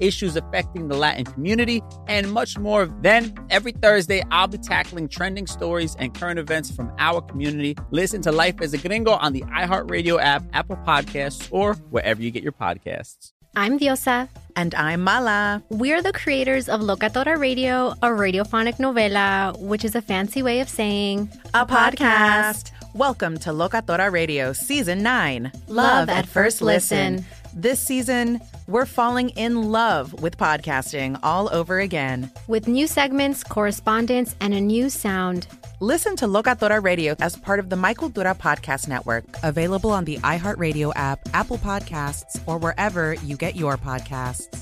issues affecting the Latin community, and much more. Then, every Thursday, I'll be tackling trending stories and current events from our community. Listen to Life as a Gringo on the iHeartRadio app, Apple Podcasts, or wherever you get your podcasts. I'm Diosa. And I'm Mala. We're the creators of Locatora Radio, a radiophonic novela, which is a fancy way of saying a, a podcast. podcast. Welcome to Locatora Radio Season 9 Love, Love at, at, First listen. listen. This season, we're falling in love with podcasting all over again. With new segments, correspondence, and a new sound. Listen to Locatora Radio as part of the My Cultura Podcast Network, available on the iHeartRadio app, Apple Podcasts, or wherever you get your podcasts.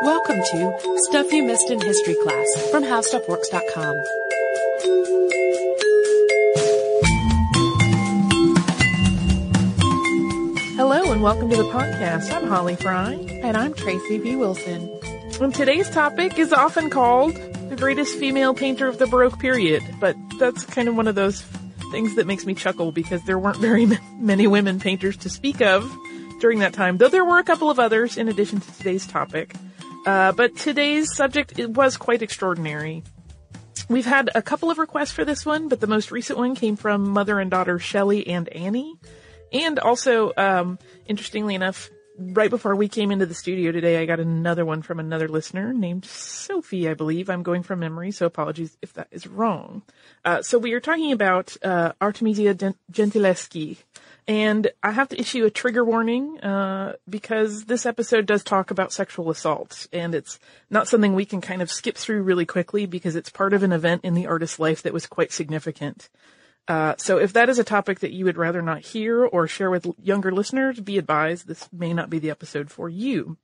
Welcome to Stuff You Missed in History Class from HowStuffWorks.com. Hello and welcome to the podcast. I'm Holly Fry. And I'm Tracy V. Wilson. And today's topic is often called the greatest female painter of the Baroque period, but that's kind of one of those things that makes me chuckle because there weren't very many women painters to speak of during that time, though there were a couple of others in addition to today's topic. Uh, but today's subject was quite extraordinary. We've had a couple of requests for this one, but the most recent one came from mother and daughter Shelley and Annie. And also, um, interestingly enough, right before we came into the studio today, I got another one from another listener named Sophie, I believe. I'm going from memory, so apologies if that is wrong. Uh, so we are talking about uh, Artemisia Gentileschi. And I have to issue a trigger warning, uh, because this episode does talk about sexual assault, and it's not something we can kind of skip through really quickly because it's part of an event in the artist's life that was quite significant. Uh, so if that is a topic that you would rather not hear or share with younger listeners, be advised this may not be the episode for you.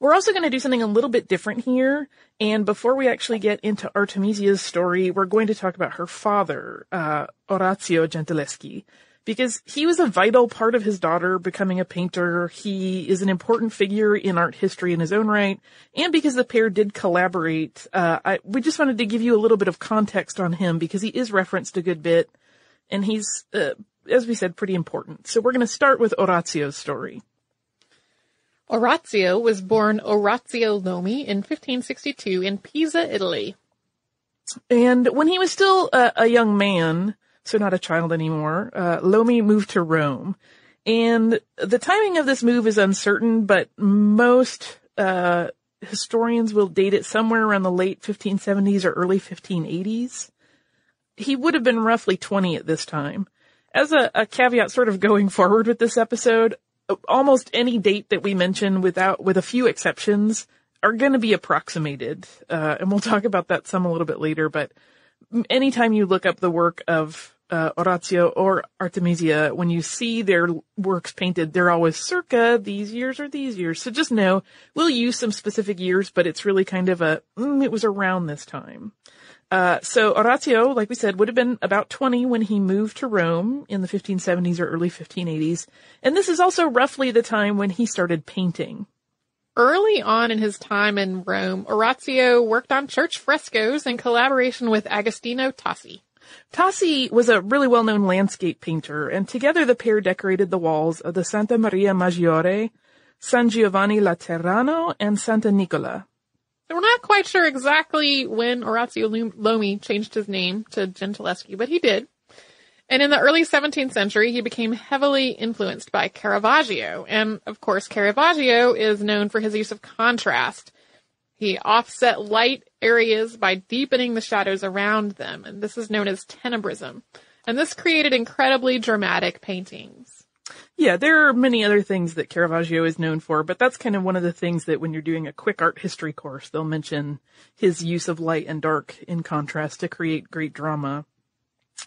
We're also going to do something a little bit different here. And before we actually get into Artemisia's story, we're going to talk about her father, uh, Orazio Gentileschi because he was a vital part of his daughter becoming a painter. He is an important figure in art history in his own right. And because the pair did collaborate, uh, I, we just wanted to give you a little bit of context on him because he is referenced a good bit and he's, uh, as we said, pretty important. So we're going to start with Orazio's story. Orazio was born Orazio Lomi in 1562 in Pisa, Italy. And when he was still a, a young man, so not a child anymore, uh, Lomi moved to Rome. And the timing of this move is uncertain, but most, uh, historians will date it somewhere around the late 1570s or early 1580s. He would have been roughly 20 at this time. As a, a caveat sort of going forward with this episode, almost any date that we mention without, with a few exceptions are going to be approximated. Uh, and we'll talk about that some a little bit later, but anytime you look up the work of uh, Orazio or Artemisia, when you see their works painted, they're always circa these years or these years. So just know we'll use some specific years, but it's really kind of a mm, it was around this time. Uh, so Orazio, like we said, would have been about 20 when he moved to Rome in the 1570s or early 1580s. And this is also roughly the time when he started painting. Early on in his time in Rome, Orazio worked on church frescoes in collaboration with Agostino Tassi. Tassi was a really well-known landscape painter, and together the pair decorated the walls of the Santa Maria Maggiore, San Giovanni Laterano, and Santa Nicola. We're not quite sure exactly when Orazio Lomi changed his name to Gentileschi, but he did. And in the early 17th century, he became heavily influenced by Caravaggio. And of course, Caravaggio is known for his use of contrast. He offset light areas by deepening the shadows around them, and this is known as tenebrism. And this created incredibly dramatic paintings. Yeah, there are many other things that Caravaggio is known for, but that's kind of one of the things that when you're doing a quick art history course, they'll mention his use of light and dark in contrast to create great drama.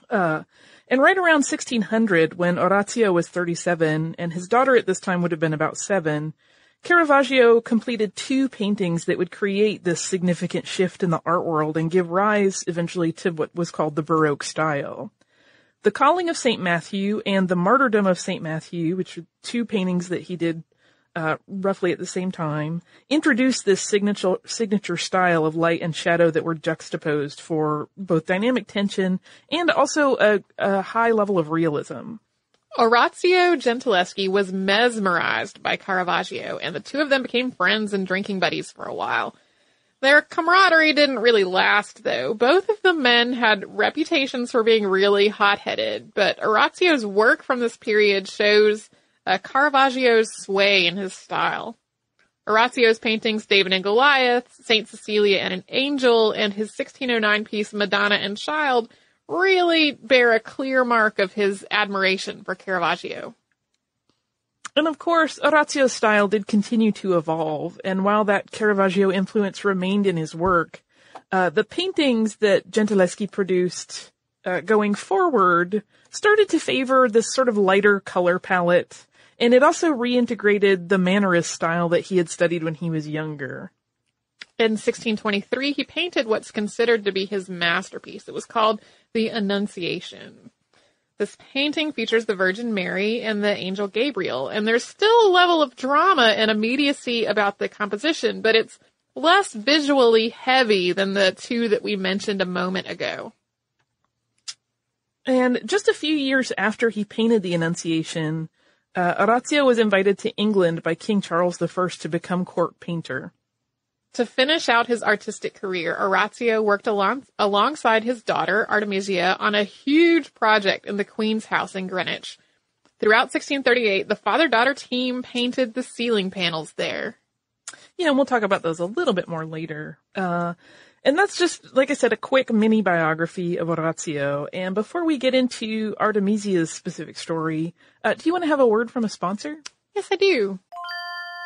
Uh, and right around 1600, when Orazio was 37 and his daughter at this time would have been about seven, Caravaggio completed two paintings that would create this significant shift in the art world and give rise eventually to what was called the Baroque style. The Calling of St. Matthew and The Martyrdom of St. Matthew, which are two paintings that he did uh, roughly at the same time, introduced this signature signature style of light and shadow that were juxtaposed for both dynamic tension and also a, a high level of realism. Orazio Gentileschi was mesmerized by Caravaggio, and the two of them became friends and drinking buddies for a while. Their camaraderie didn't really last, though. Both of the men had reputations for being really hot-headed, but Orazio's work from this period shows uh, Caravaggio's sway in his style. Orazio's paintings David and Goliath, Saint Cecilia and an Angel, and his 1609 piece Madonna and Child really bear a clear mark of his admiration for Caravaggio. And of course, Orazio's style did continue to evolve, and while that Caravaggio influence remained in his work, uh, the paintings that Gentileschi produced uh, going forward started to favor this sort of lighter color palette, and it also reintegrated the Mannerist style that he had studied when he was younger. In 1623, he painted what's considered to be his masterpiece. It was called The Annunciation. This painting features the Virgin Mary and the angel Gabriel, and there's still a level of drama and immediacy about the composition, but it's less visually heavy than the two that we mentioned a moment ago. And just a few years after he painted the Annunciation, uh, Orazio was invited to England by King Charles I to become court painter. To finish out his artistic career, Orazio worked along, alongside his daughter, Artemisia, on a huge project in the Queen's House in Greenwich. Throughout 1638, the father-daughter team painted the ceiling panels there. Yeah, and we'll talk about those a little bit more later. Uh, and that's just, like I said, a quick mini biography of Orazio. And before we get into Artemisia's specific story, uh, do you want to have a word from a sponsor? Yes, I do.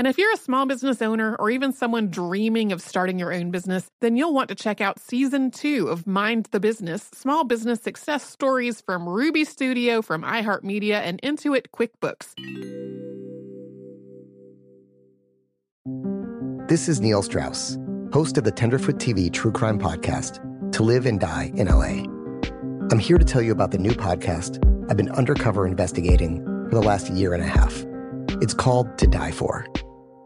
And if you're a small business owner or even someone dreaming of starting your own business, then you'll want to check out season two of Mind the Business Small Business Success Stories from Ruby Studio, from iHeartMedia, and Intuit QuickBooks. This is Neil Strauss, host of the Tenderfoot TV True Crime Podcast, To Live and Die in LA. I'm here to tell you about the new podcast I've been undercover investigating for the last year and a half. It's called To Die For.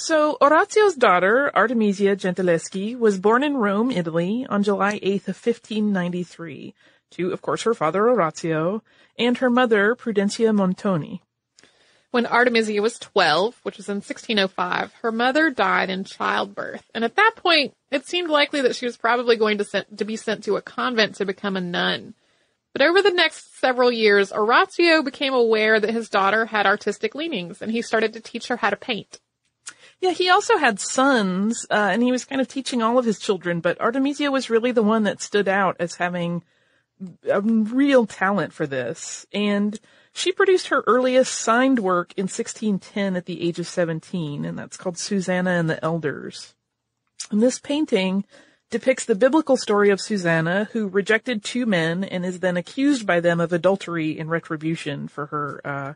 So Orazio's daughter, Artemisia Gentileschi, was born in Rome, Italy on July 8th of 1593 to, of course, her father Orazio and her mother Prudentia Montoni. When Artemisia was 12, which was in 1605, her mother died in childbirth. And at that point, it seemed likely that she was probably going to, sent, to be sent to a convent to become a nun. But over the next several years, Orazio became aware that his daughter had artistic leanings and he started to teach her how to paint. Yeah, he also had sons, uh, and he was kind of teaching all of his children, but Artemisia was really the one that stood out as having a real talent for this. And she produced her earliest signed work in 1610 at the age of 17, and that's called Susanna and the Elders. And this painting depicts the biblical story of Susanna, who rejected two men and is then accused by them of adultery in retribution for her uh,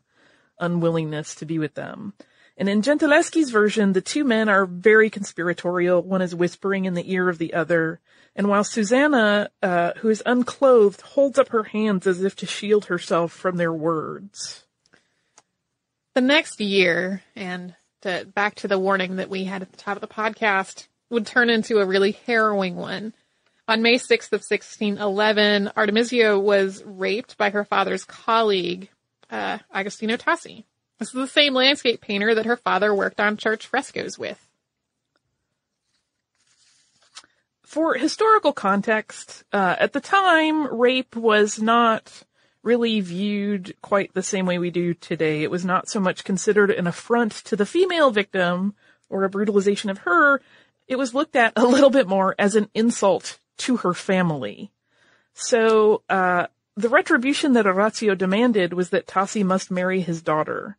unwillingness to be with them. And in Gentileschi's version, the two men are very conspiratorial. One is whispering in the ear of the other. And while Susanna, uh, who is unclothed, holds up her hands as if to shield herself from their words. The next year, and to, back to the warning that we had at the top of the podcast, would turn into a really harrowing one. On May 6th of 1611, Artemisia was raped by her father's colleague, uh, Agostino Tassi. This is the same landscape painter that her father worked on church frescoes with. For historical context, uh, at the time, rape was not really viewed quite the same way we do today. It was not so much considered an affront to the female victim or a brutalization of her. It was looked at a little bit more as an insult to her family. So, uh, the retribution that Orazio demanded was that Tassi must marry his daughter.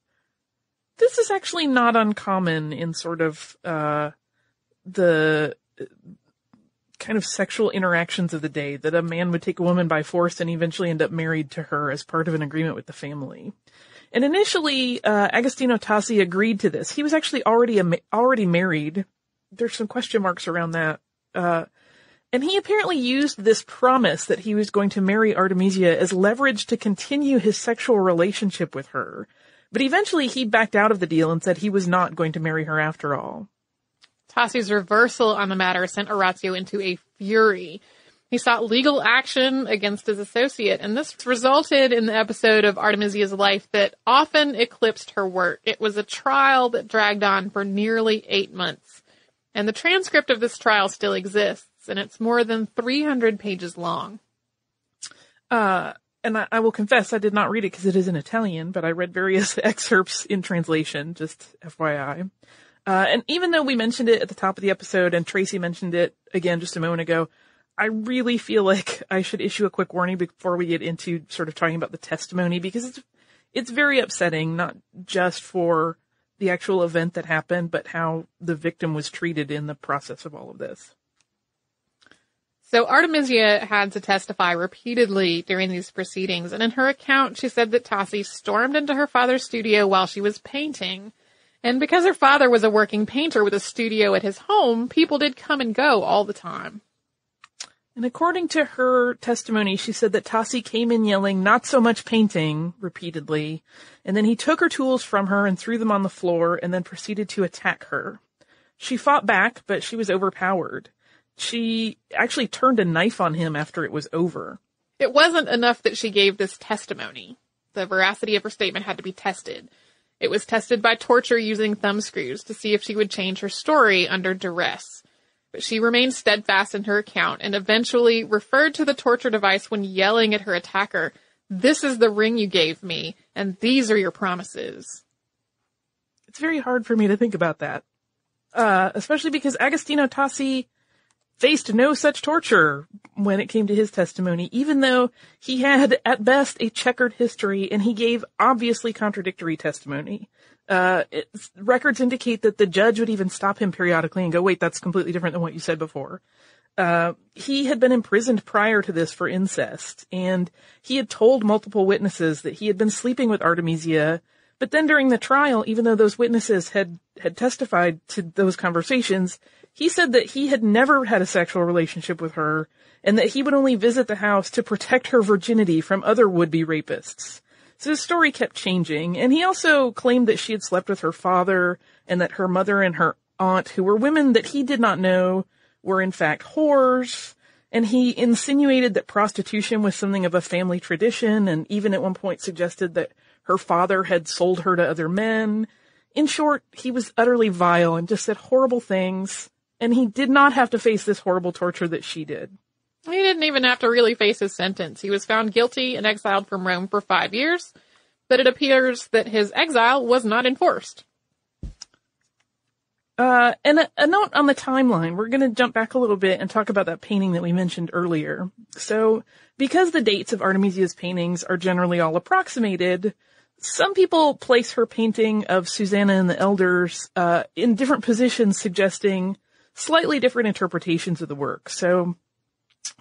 This is actually not uncommon in sort of, uh, the kind of sexual interactions of the day that a man would take a woman by force and eventually end up married to her as part of an agreement with the family. And initially, uh, Agostino Tassi agreed to this. He was actually already, a, already married. There's some question marks around that. Uh, And he apparently used this promise that he was going to marry Artemisia as leverage to continue his sexual relationship with her. But eventually he backed out of the deal and said he was not going to marry her after all. Tassi's reversal on the matter sent Orazio into a fury. He sought legal action against his associate, and this resulted in the episode of Artemisia's life that often eclipsed her work. It was a trial that dragged on for nearly eight months. And the transcript of this trial still exists, and it's more than 300 pages long. Uh, and I, I will confess I did not read it because it is in Italian, but I read various excerpts in translation, just FYI. Uh, and even though we mentioned it at the top of the episode and Tracy mentioned it again just a moment ago, I really feel like I should issue a quick warning before we get into sort of talking about the testimony because it's, it's very upsetting, not just for the actual event that happened, but how the victim was treated in the process of all of this. So Artemisia had to testify repeatedly during these proceedings, and in her account, she said that Tassi stormed into her father's studio while she was painting. And because her father was a working painter with a studio at his home, people did come and go all the time. And according to her testimony, she said that Tassi came in yelling, not so much painting, repeatedly, and then he took her tools from her and threw them on the floor and then proceeded to attack her. She fought back, but she was overpowered. She actually turned a knife on him after it was over. It wasn't enough that she gave this testimony. The veracity of her statement had to be tested. It was tested by torture using thumb screws to see if she would change her story under duress. But she remained steadfast in her account and eventually referred to the torture device when yelling at her attacker, This is the ring you gave me, and these are your promises. It's very hard for me to think about that. Uh, especially because Agostino Tassi faced no such torture when it came to his testimony, even though he had at best a checkered history and he gave obviously contradictory testimony. Uh, records indicate that the judge would even stop him periodically and go, wait, that's completely different than what you said before. Uh, he had been imprisoned prior to this for incest and he had told multiple witnesses that he had been sleeping with Artemisia. But then during the trial, even though those witnesses had, had testified to those conversations, he said that he had never had a sexual relationship with her and that he would only visit the house to protect her virginity from other would-be rapists. So his story kept changing, and he also claimed that she had slept with her father and that her mother and her aunt, who were women that he did not know, were in fact whores. And he insinuated that prostitution was something of a family tradition, and even at one point suggested that her father had sold her to other men. In short, he was utterly vile and just said horrible things, and he did not have to face this horrible torture that she did. He didn't even have to really face his sentence. He was found guilty and exiled from Rome for five years, but it appears that his exile was not enforced. Uh, and a, a, note on the timeline. We're going to jump back a little bit and talk about that painting that we mentioned earlier. So, because the dates of Artemisia's paintings are generally all approximated, some people place her painting of Susanna and the Elders uh, in different positions, suggesting slightly different interpretations of the work. So,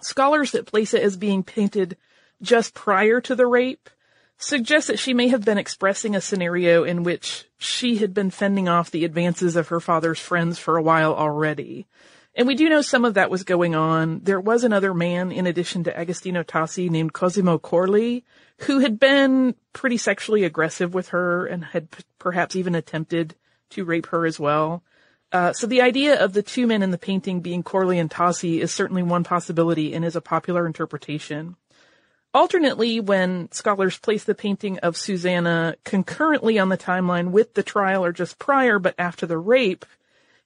Scholars that place it as being painted just prior to the rape suggest that she may have been expressing a scenario in which she had been fending off the advances of her father's friends for a while already. And we do know some of that was going on. There was another man in addition to Agostino Tassi named Cosimo Quorli who had been pretty sexually aggressive with her and had p- perhaps even attempted to rape her as well. Uh, so the idea of the two men in the painting being Quorli and Tassi is certainly one possibility and is a popular interpretation. Alternately, when scholars place the painting of Susanna concurrently on the timeline with the trial or just prior but after the rape,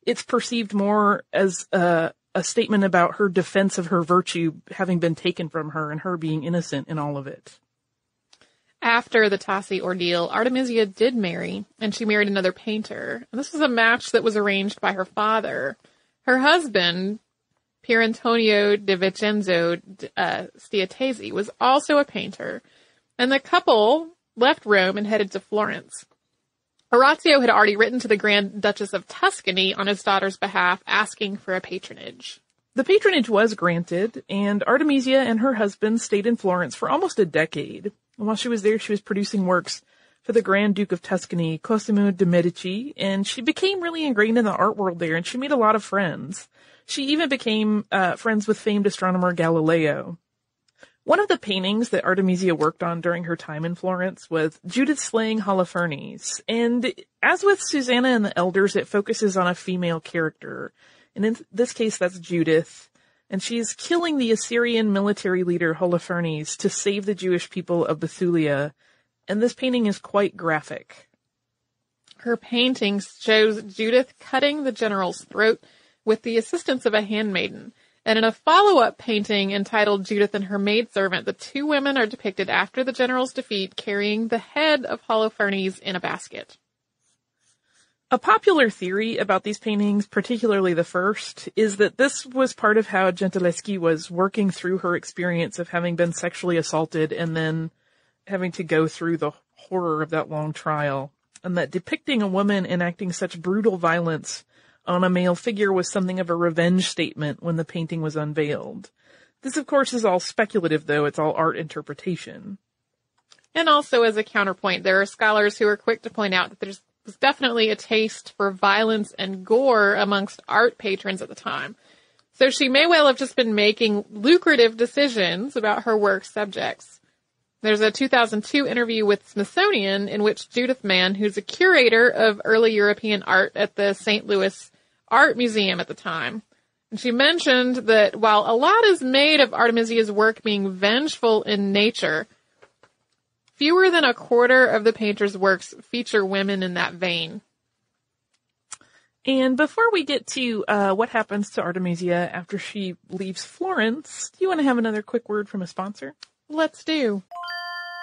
it's perceived more as a, a statement about her defense of her virtue having been taken from her and her being innocent in all of it. After the Tassi ordeal, Artemisia did marry, and she married another painter. And this was a match that was arranged by her father. Her husband, Pier Antonio de Vincenzo uh, Stiattesi, was also a painter, and the couple left Rome and headed to Florence. Orazio had already written to the Grand Duchess of Tuscany on his daughter's behalf asking for a patronage. The patronage was granted, and Artemisia and her husband stayed in Florence for almost a decade. While she was there, she was producing works for the Grand Duke of Tuscany, Cosimo de' Medici, and she became really ingrained in the art world there, and she made a lot of friends. She even became uh, friends with famed astronomer Galileo. One of the paintings that Artemisia worked on during her time in Florence was Judith slaying Holofernes. And as with Susanna and the Elders, it focuses on a female character. And in this case, that's Judith. And she is killing the Assyrian military leader Holofernes to save the Jewish people of Bethulia. And this painting is quite graphic. Her painting shows Judith cutting the general's throat with the assistance of a handmaiden. And in a follow-up painting entitled Judith and Her Maidservant, the two women are depicted after the general's defeat carrying the head of Holofernes in a basket. A popular theory about these paintings, particularly the first, is that this was part of how Gentileschi was working through her experience of having been sexually assaulted and then having to go through the horror of that long trial. And that depicting a woman enacting such brutal violence on a male figure was something of a revenge statement when the painting was unveiled. This, of course, is all speculative, though. It's all art interpretation. And also, as a counterpoint, there are scholars who are quick to point out that there's was definitely a taste for violence and gore amongst art patrons at the time. So she may well have just been making lucrative decisions about her work's subjects. There's a 2002 interview with Smithsonian in which Judith Mann, who's a curator of early European art at the St. Louis art museum at the time. And she mentioned that while a lot is made of Artemisia's work being vengeful in nature, fewer than a quarter of the painter's works feature women in that vein. And before we get to uh, what happens to Artemisia after she leaves Florence, do you want to have another quick word from a sponsor? Let's do.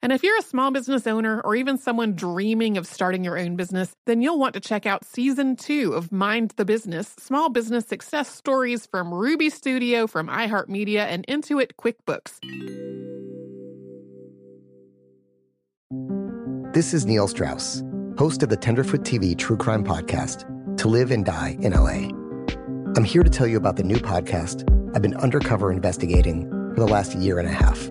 And if you're a small business owner or even someone dreaming of starting your own business, then you'll want to check out season two of Mind the Business Small Business Success Stories from Ruby Studio, from iHeartMedia, and Intuit QuickBooks. This is Neil Strauss, host of the Tenderfoot TV True Crime Podcast, To Live and Die in LA. I'm here to tell you about the new podcast I've been undercover investigating for the last year and a half.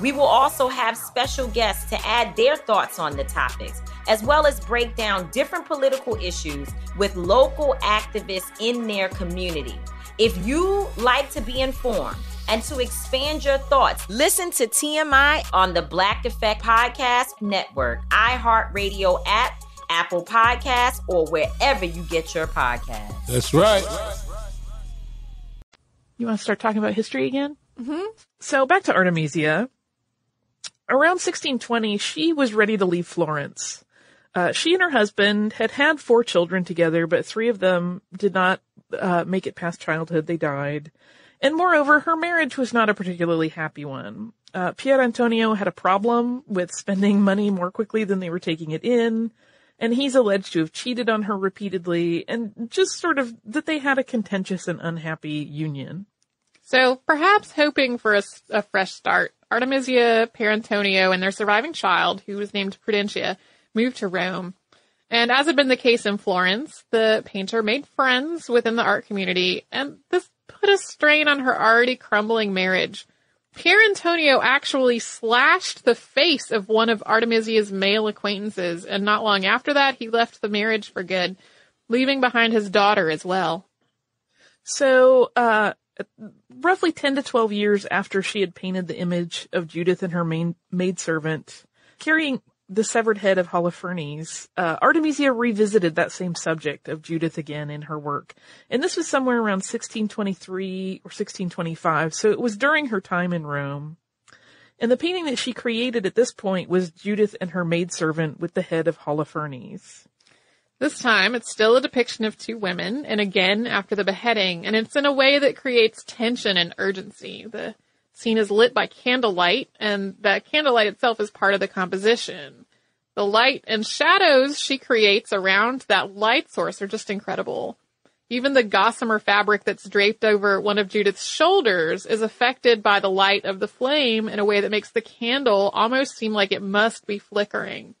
We will also have special guests to add their thoughts on the topics, as well as break down different political issues with local activists in their community. If you like to be informed and to expand your thoughts, listen to TMI on the Black Effect Podcast Network, iHeartRadio app, Apple Podcasts, or wherever you get your podcasts. That's right. You want to start talking about history again? Mm-hmm. So back to Artemisia around 1620, she was ready to leave Florence. Uh, she and her husband had had four children together, but three of them did not uh, make it past childhood. They died. And moreover, her marriage was not a particularly happy one. Uh, Pier Antonio had a problem with spending money more quickly than they were taking it in, and he's alleged to have cheated on her repeatedly, and just sort of that they had a contentious and unhappy union. So perhaps hoping for a, a fresh start, Artemisia, Antonio, and their surviving child, who was named Prudentia, moved to Rome. And as had been the case in Florence, the painter made friends within the art community, and this put a strain on her already crumbling marriage. Pier Antonio actually slashed the face of one of Artemisia's male acquaintances, and not long after that, he left the marriage for good, leaving behind his daughter as well. So, uh, roughly 10 to 12 years after she had painted the image of Judith and her main maidservant, carrying the severed head of Holofernes, uh, Artemisia revisited that same subject of Judith again in her work. And this was somewhere around 1623 or 1625, so it was during her time in Rome. And the painting that she created at this point was Judith and her maidservant with the head of Holofernes. This time, it's still a depiction of two women, and again after the beheading, and it's in a way that creates tension and urgency. The scene is lit by candlelight, and that candlelight itself is part of the composition. The light and shadows she creates around that light source are just incredible. Even the gossamer fabric that's draped over one of Judith's shoulders is affected by the light of the flame in a way that makes the candle almost seem like it must be flickering.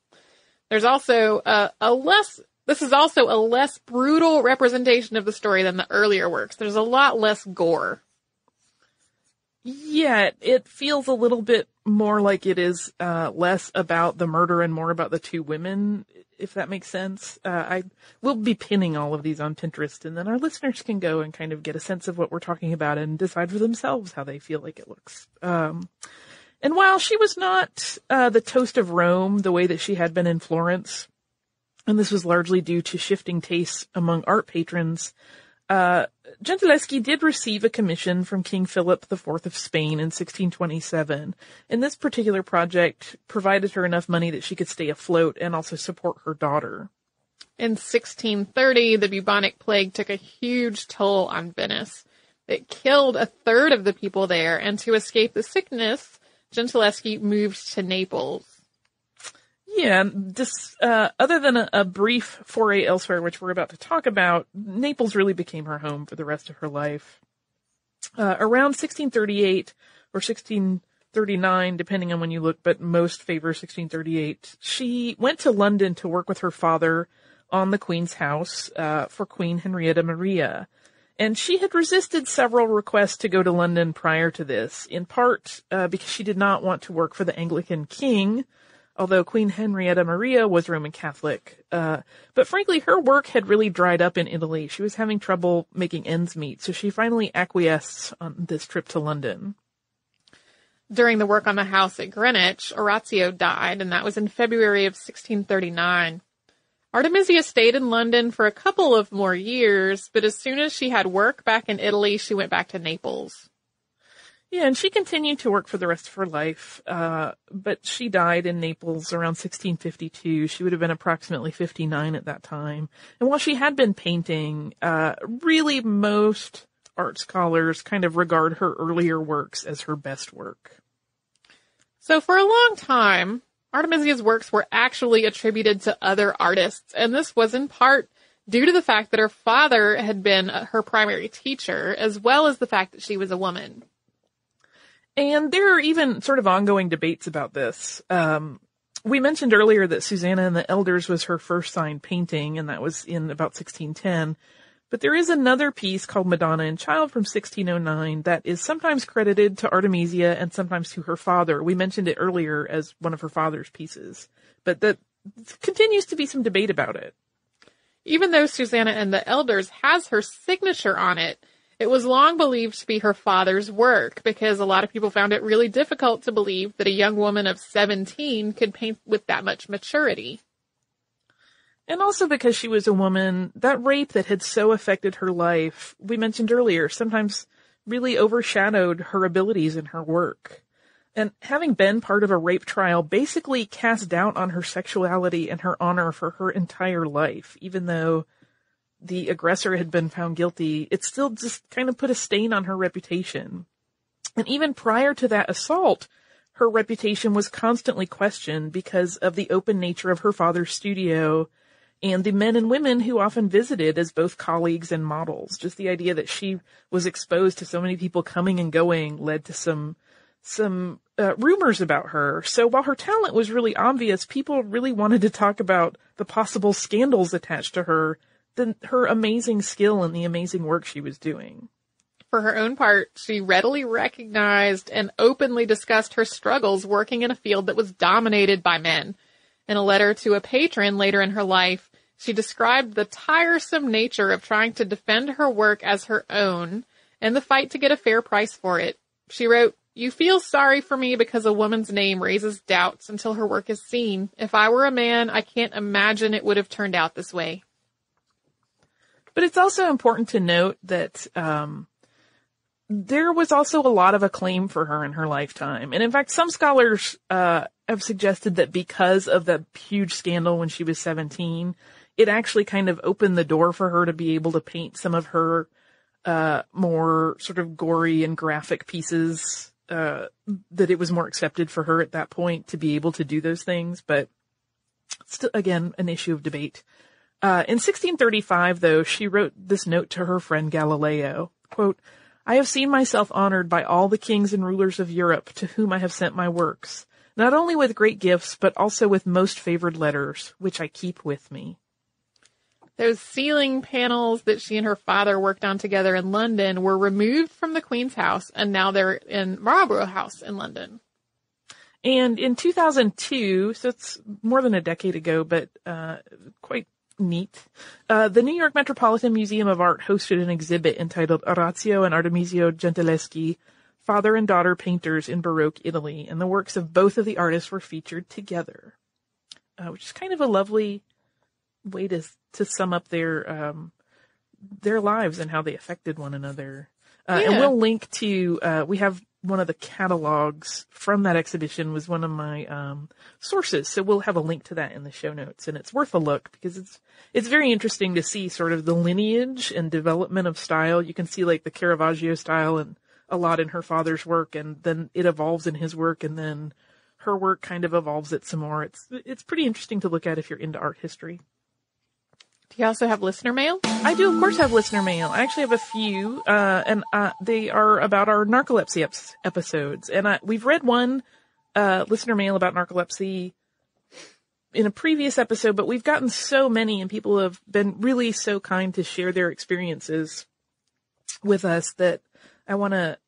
There's also a, a less this is also a less brutal representation of the story than the earlier works. There's a lot less gore. Yeah, it feels a little bit more like it is uh, less about the murder and more about the two women, if that makes sense. Uh, I will be pinning all of these on Pinterest, and then our listeners can go and kind of get a sense of what we're talking about and decide for themselves how they feel like it looks. Um, and while she was not uh, the toast of Rome the way that she had been in Florence, and this was largely due to shifting tastes among art patrons. Uh, Gentileschi did receive a commission from King Philip IV of Spain in 1627, and this particular project provided her enough money that she could stay afloat and also support her daughter. In 1630, the bubonic plague took a huge toll on Venice. It killed a third of the people there, and to escape the sickness, Gentileschi moved to Naples. Yeah, this, uh, other than a, a, brief foray elsewhere, which we're about to talk about, Naples really became her home for the rest of her life. Uh, around 1638 or 1639, depending on when you look, but most favor 1638, she went to London to work with her father on the Queen's house, uh, for Queen Henrietta Maria. And she had resisted several requests to go to London prior to this, in part, uh, because she did not want to work for the Anglican king, although Queen Henrietta Maria was Roman Catholic. Uh, but frankly, her work had really dried up in Italy. She was having trouble making ends meet, so she finally acquiesced on this trip to London. During the work on the house at Greenwich, Orazio died, and that was in February of 1639. Artemisia stayed in London for a couple of more years, but as soon as she had work back in Italy, she went back to Naples. Yeah, and she continued to work for the rest of her life, uh, but she died in Naples around 1652. She would have been approximately 59 at that time. And while she had been painting, uh, really most art scholars kind of regard her earlier works as her best work. So for a long time, Artemisia's works were actually attributed to other artists, and this was in part due to the fact that her father had been her primary teacher, as well as the fact that she was a woman. And there are even sort of ongoing debates about this. Um, we mentioned earlier that Susanna and the Elders was her first signed painting, and that was in about 1610. But there is another piece called Madonna and Child from 1609 that is sometimes credited to Artemisia and sometimes to her father. We mentioned it earlier as one of her father's pieces, but that continues to be some debate about it. Even though Susanna and the Elders has her signature on it, it was long believed to be her father's work because a lot of people found it really difficult to believe that a young woman of 17 could paint with that much maturity. And also because she was a woman, that rape that had so affected her life, we mentioned earlier, sometimes really overshadowed her abilities in her work. And having been part of a rape trial basically cast doubt on her sexuality and her honor for her entire life, even though the aggressor had been found guilty, it still just kind of put a stain on her reputation. And even prior to that assault, her reputation was constantly questioned because of the open nature of her father's studio and the men and women who often visited as both colleagues and models. Just the idea that she was exposed to so many people coming and going led to some some uh, rumors about her. So while her talent was really obvious, people really wanted to talk about the possible scandals attached to her than her amazing skill and the amazing work she was doing. For her own part, she readily recognized and openly discussed her struggles working in a field that was dominated by men. In a letter to a patron later in her life, she described the tiresome nature of trying to defend her work as her own and the fight to get a fair price for it. She wrote, You feel sorry for me because a woman's name raises doubts until her work is seen. If I were a man, I can't imagine it would have turned out this way. But it's also important to note that um, there was also a lot of acclaim for her in her lifetime. And in fact, some scholars uh, have suggested that because of the huge scandal when she was 17, it actually kind of opened the door for her to be able to paint some of her uh, more sort of gory and graphic pieces. Uh, that it was more accepted for her at that point to be able to do those things, but still, again, an issue of debate. Uh, in 1635, though, she wrote this note to her friend Galileo, quote, I have seen myself honored by all the kings and rulers of Europe to whom I have sent my works, not only with great gifts, but also with most favored letters, which I keep with me. Those ceiling panels that she and her father worked on together in London were removed from the Queen's house and now they're in Marlborough House in London. And in 2002, so it's more than a decade ago, but uh, quite neat. Uh, the New York Metropolitan Museum of Art hosted an exhibit entitled Orazio and Artemisia Gentileschi, Father and Daughter Painters in Baroque Italy, and the works of both of the artists were featured together, uh, which is kind of a lovely way to to sum up their um, their lives and how they affected one another. Uh, yeah. And we'll link to uh, we have one of the catalogs from that exhibition was one of my um, sources, so we'll have a link to that in the show notes, and it's worth a look because it's it's very interesting to see sort of the lineage and development of style. You can see like the Caravaggio style and a lot in her father's work, and then it evolves in his work, and then her work kind of evolves it some more. It's it's pretty interesting to look at if you're into art history. Do you also have listener mail? I do, of course, have listener mail. I actually have a few, uh, and uh, they are about our narcolepsy ep- episodes. And I, we've read one uh, listener mail about narcolepsy in a previous episode, but we've gotten so many, and people have been really so kind to share their experiences with us that I want to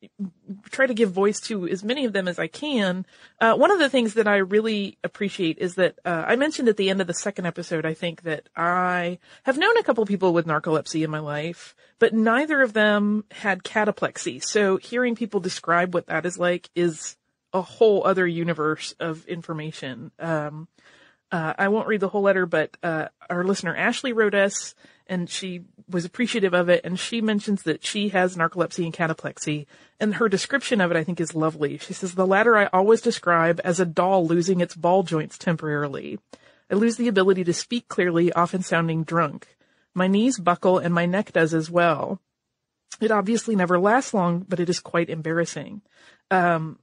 try to give voice to as many of them as I can. Uh, one of the things that I really appreciate is that uh, I mentioned at the end of the second episode, I think that I have known a couple people with narcolepsy in my life, but neither of them had cataplexy. So hearing people describe what that is like is a whole other universe of information. Um, Uh, I won't read the whole letter, but uh, our listener Ashley wrote us, and she was appreciative of it, and she mentions that she has narcolepsy and cataplexy, and her description of it I think is lovely. She says the latter I always describe as a doll losing its ball joints temporarily. I lose the ability to speak clearly, often sounding drunk. My knees buckle and my neck does as well. It obviously never lasts long, but it is quite embarrassing. Um,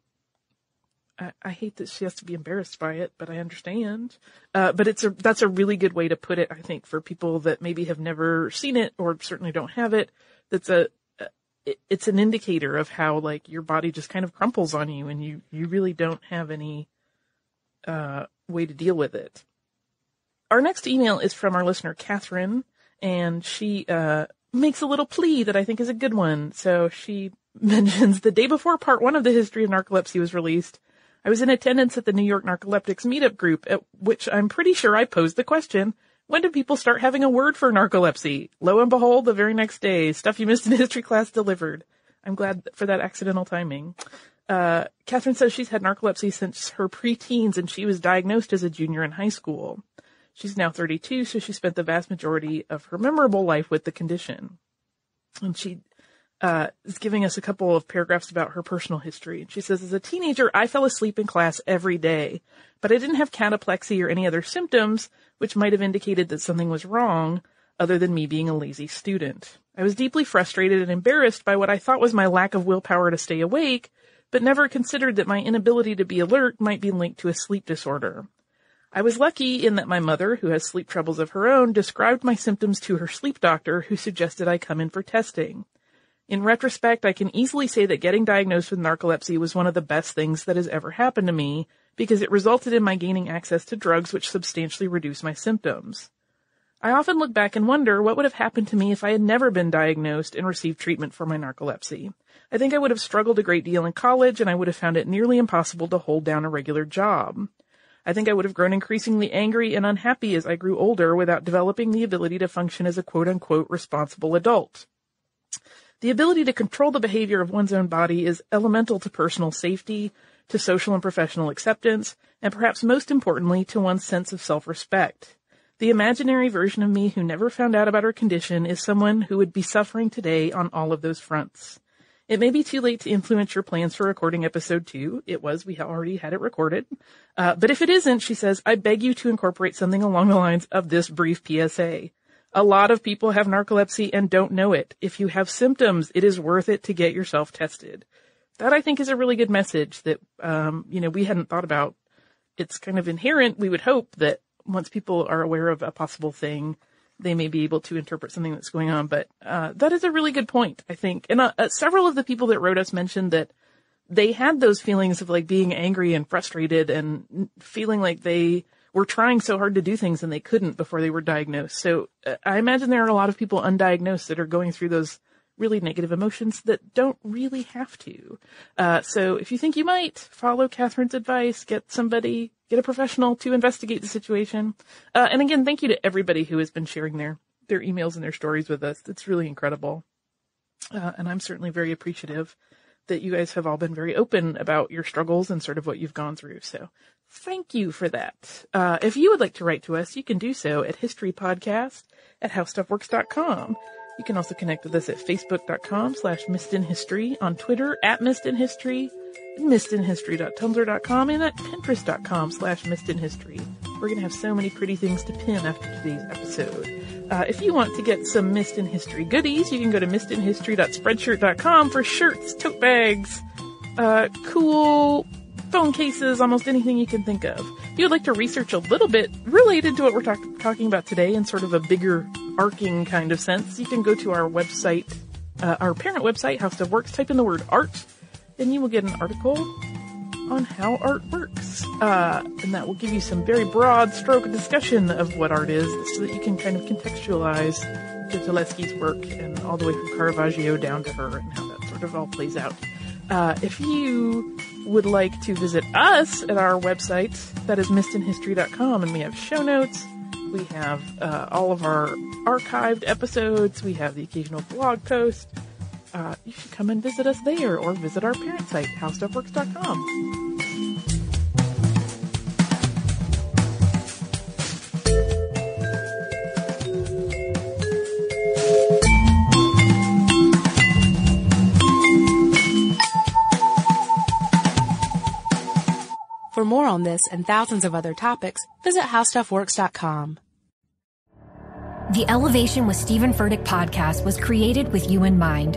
I, I, hate that she has to be embarrassed by it, but I understand. Uh, but it's a, that's a really good way to put it, I think, for people that maybe have never seen it or certainly don't have it. That's a, it's an indicator of how like your body just kind of crumples on you and you, you really don't have any, uh, way to deal with it. Our next email is from our listener, Catherine, and she, uh, makes a little plea that I think is a good one. So she mentions the day before part one of the history of narcolepsy was released, I was in attendance at the New York Narcoleptics meetup group at which I'm pretty sure I posed the question, when do people start having a word for narcolepsy? Lo and behold, the very next day, stuff you missed in history class delivered. I'm glad for that accidental timing. Uh, Catherine says she's had narcolepsy since her preteens and she was diagnosed as a junior in high school. She's now 32, so she spent the vast majority of her memorable life with the condition. And she uh, is giving us a couple of paragraphs about her personal history. She says, as a teenager, I fell asleep in class every day, but I didn't have cataplexy or any other symptoms, which might have indicated that something was wrong other than me being a lazy student. I was deeply frustrated and embarrassed by what I thought was my lack of willpower to stay awake, but never considered that my inability to be alert might be linked to a sleep disorder. I was lucky in that my mother, who has sleep troubles of her own, described my symptoms to her sleep doctor, who suggested I come in for testing. In retrospect, I can easily say that getting diagnosed with narcolepsy was one of the best things that has ever happened to me because it resulted in my gaining access to drugs which substantially reduce my symptoms. I often look back and wonder what would have happened to me if I had never been diagnosed and received treatment for my narcolepsy. I think I would have struggled a great deal in college and I would have found it nearly impossible to hold down a regular job. I think I would have grown increasingly angry and unhappy as I grew older without developing the ability to function as a quote unquote responsible adult. The ability to control the behavior of one's own body is elemental to personal safety, to social and professional acceptance, and perhaps most importantly, to one's sense of self-respect. The imaginary version of me who never found out about her condition is someone who would be suffering today on all of those fronts. It may be too late to influence your plans for recording episode two. It was. We already had it recorded. Uh, but if it isn't, she says, I beg you to incorporate something along the lines of this brief PSA. A lot of people have narcolepsy and don't know it. If you have symptoms, it is worth it to get yourself tested. That I think is a really good message that, um, you know, we hadn't thought about. It's kind of inherent. We would hope that once people are aware of a possible thing, they may be able to interpret something that's going on. But, uh, that is a really good point, I think. And, uh, uh, several of the people that wrote us mentioned that they had those feelings of like being angry and frustrated and feeling like they, were trying so hard to do things and they couldn't before they were diagnosed. So uh, I imagine there are a lot of people undiagnosed that are going through those really negative emotions that don't really have to. Uh, so if you think you might, follow Catherine's advice, get somebody, get a professional to investigate the situation. Uh, and again, thank you to everybody who has been sharing their, their emails and their stories with us. It's really incredible. Uh, and I'm certainly very appreciative that you guys have all been very open about your struggles and sort of what you've gone through. So thank you for that. Uh, if you would like to write to us, you can do so at historypodcast at howstuffworks.com. You can also connect with us at facebook.com slash missedinhistory, on Twitter at missedinhistory, missedinhistory.tumblr.com, and at pinterest.com slash missedinhistory. We're going to have so many pretty things to pin after today's episode. Uh, if you want to get some Missed in History goodies, you can go to missedinhistory.spreadshirt.com for shirts, tote bags, uh, cool phone cases, almost anything you can think of. If you'd like to research a little bit related to what we're talk- talking about today in sort of a bigger arcing kind of sense, you can go to our website, uh, our parent website, How Stuff Works, type in the word art, and you will get an article on how art works. Uh, and that will give you some very broad stroke discussion of what art is so that you can kind of contextualize Gentileschi's work and all the way from Caravaggio down to her and how that sort of all plays out. Uh, if you would like to visit us at our website, that is missedinhistory.com, and we have show notes, we have uh, all of our archived episodes, we have the occasional blog post, uh, you should come and visit us there or visit our parent site, howstuffworks.com. For more on this and thousands of other topics, visit howstuffworks.com. The Elevation with Stephen Furtick podcast was created with you in mind.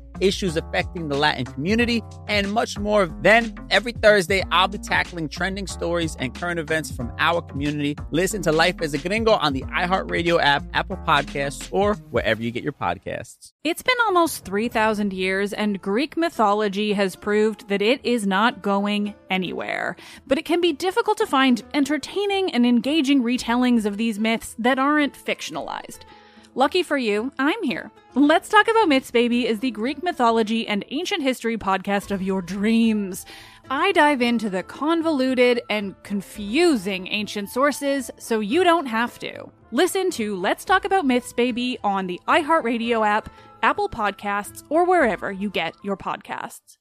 issues affecting the Latin community, and much more. Then, every Thursday, I'll be tackling trending stories and current events from our community. Listen to Life as a Gringo on the iHeartRadio app, Apple Podcasts, or wherever you get your podcasts. It's been almost 3,000 years, and Greek mythology has proved that it is not going anywhere. But it can be difficult to find entertaining and engaging retellings of these myths that aren't fictionalized. Lucky for you, I'm here. Let's Talk About Myths, Baby is the Greek mythology and ancient history podcast of your dreams. I dive into the convoluted and confusing ancient sources so you don't have to. Listen to Let's Talk About Myths, Baby on the iHeartRadio app, Apple Podcasts, or wherever you get your podcasts.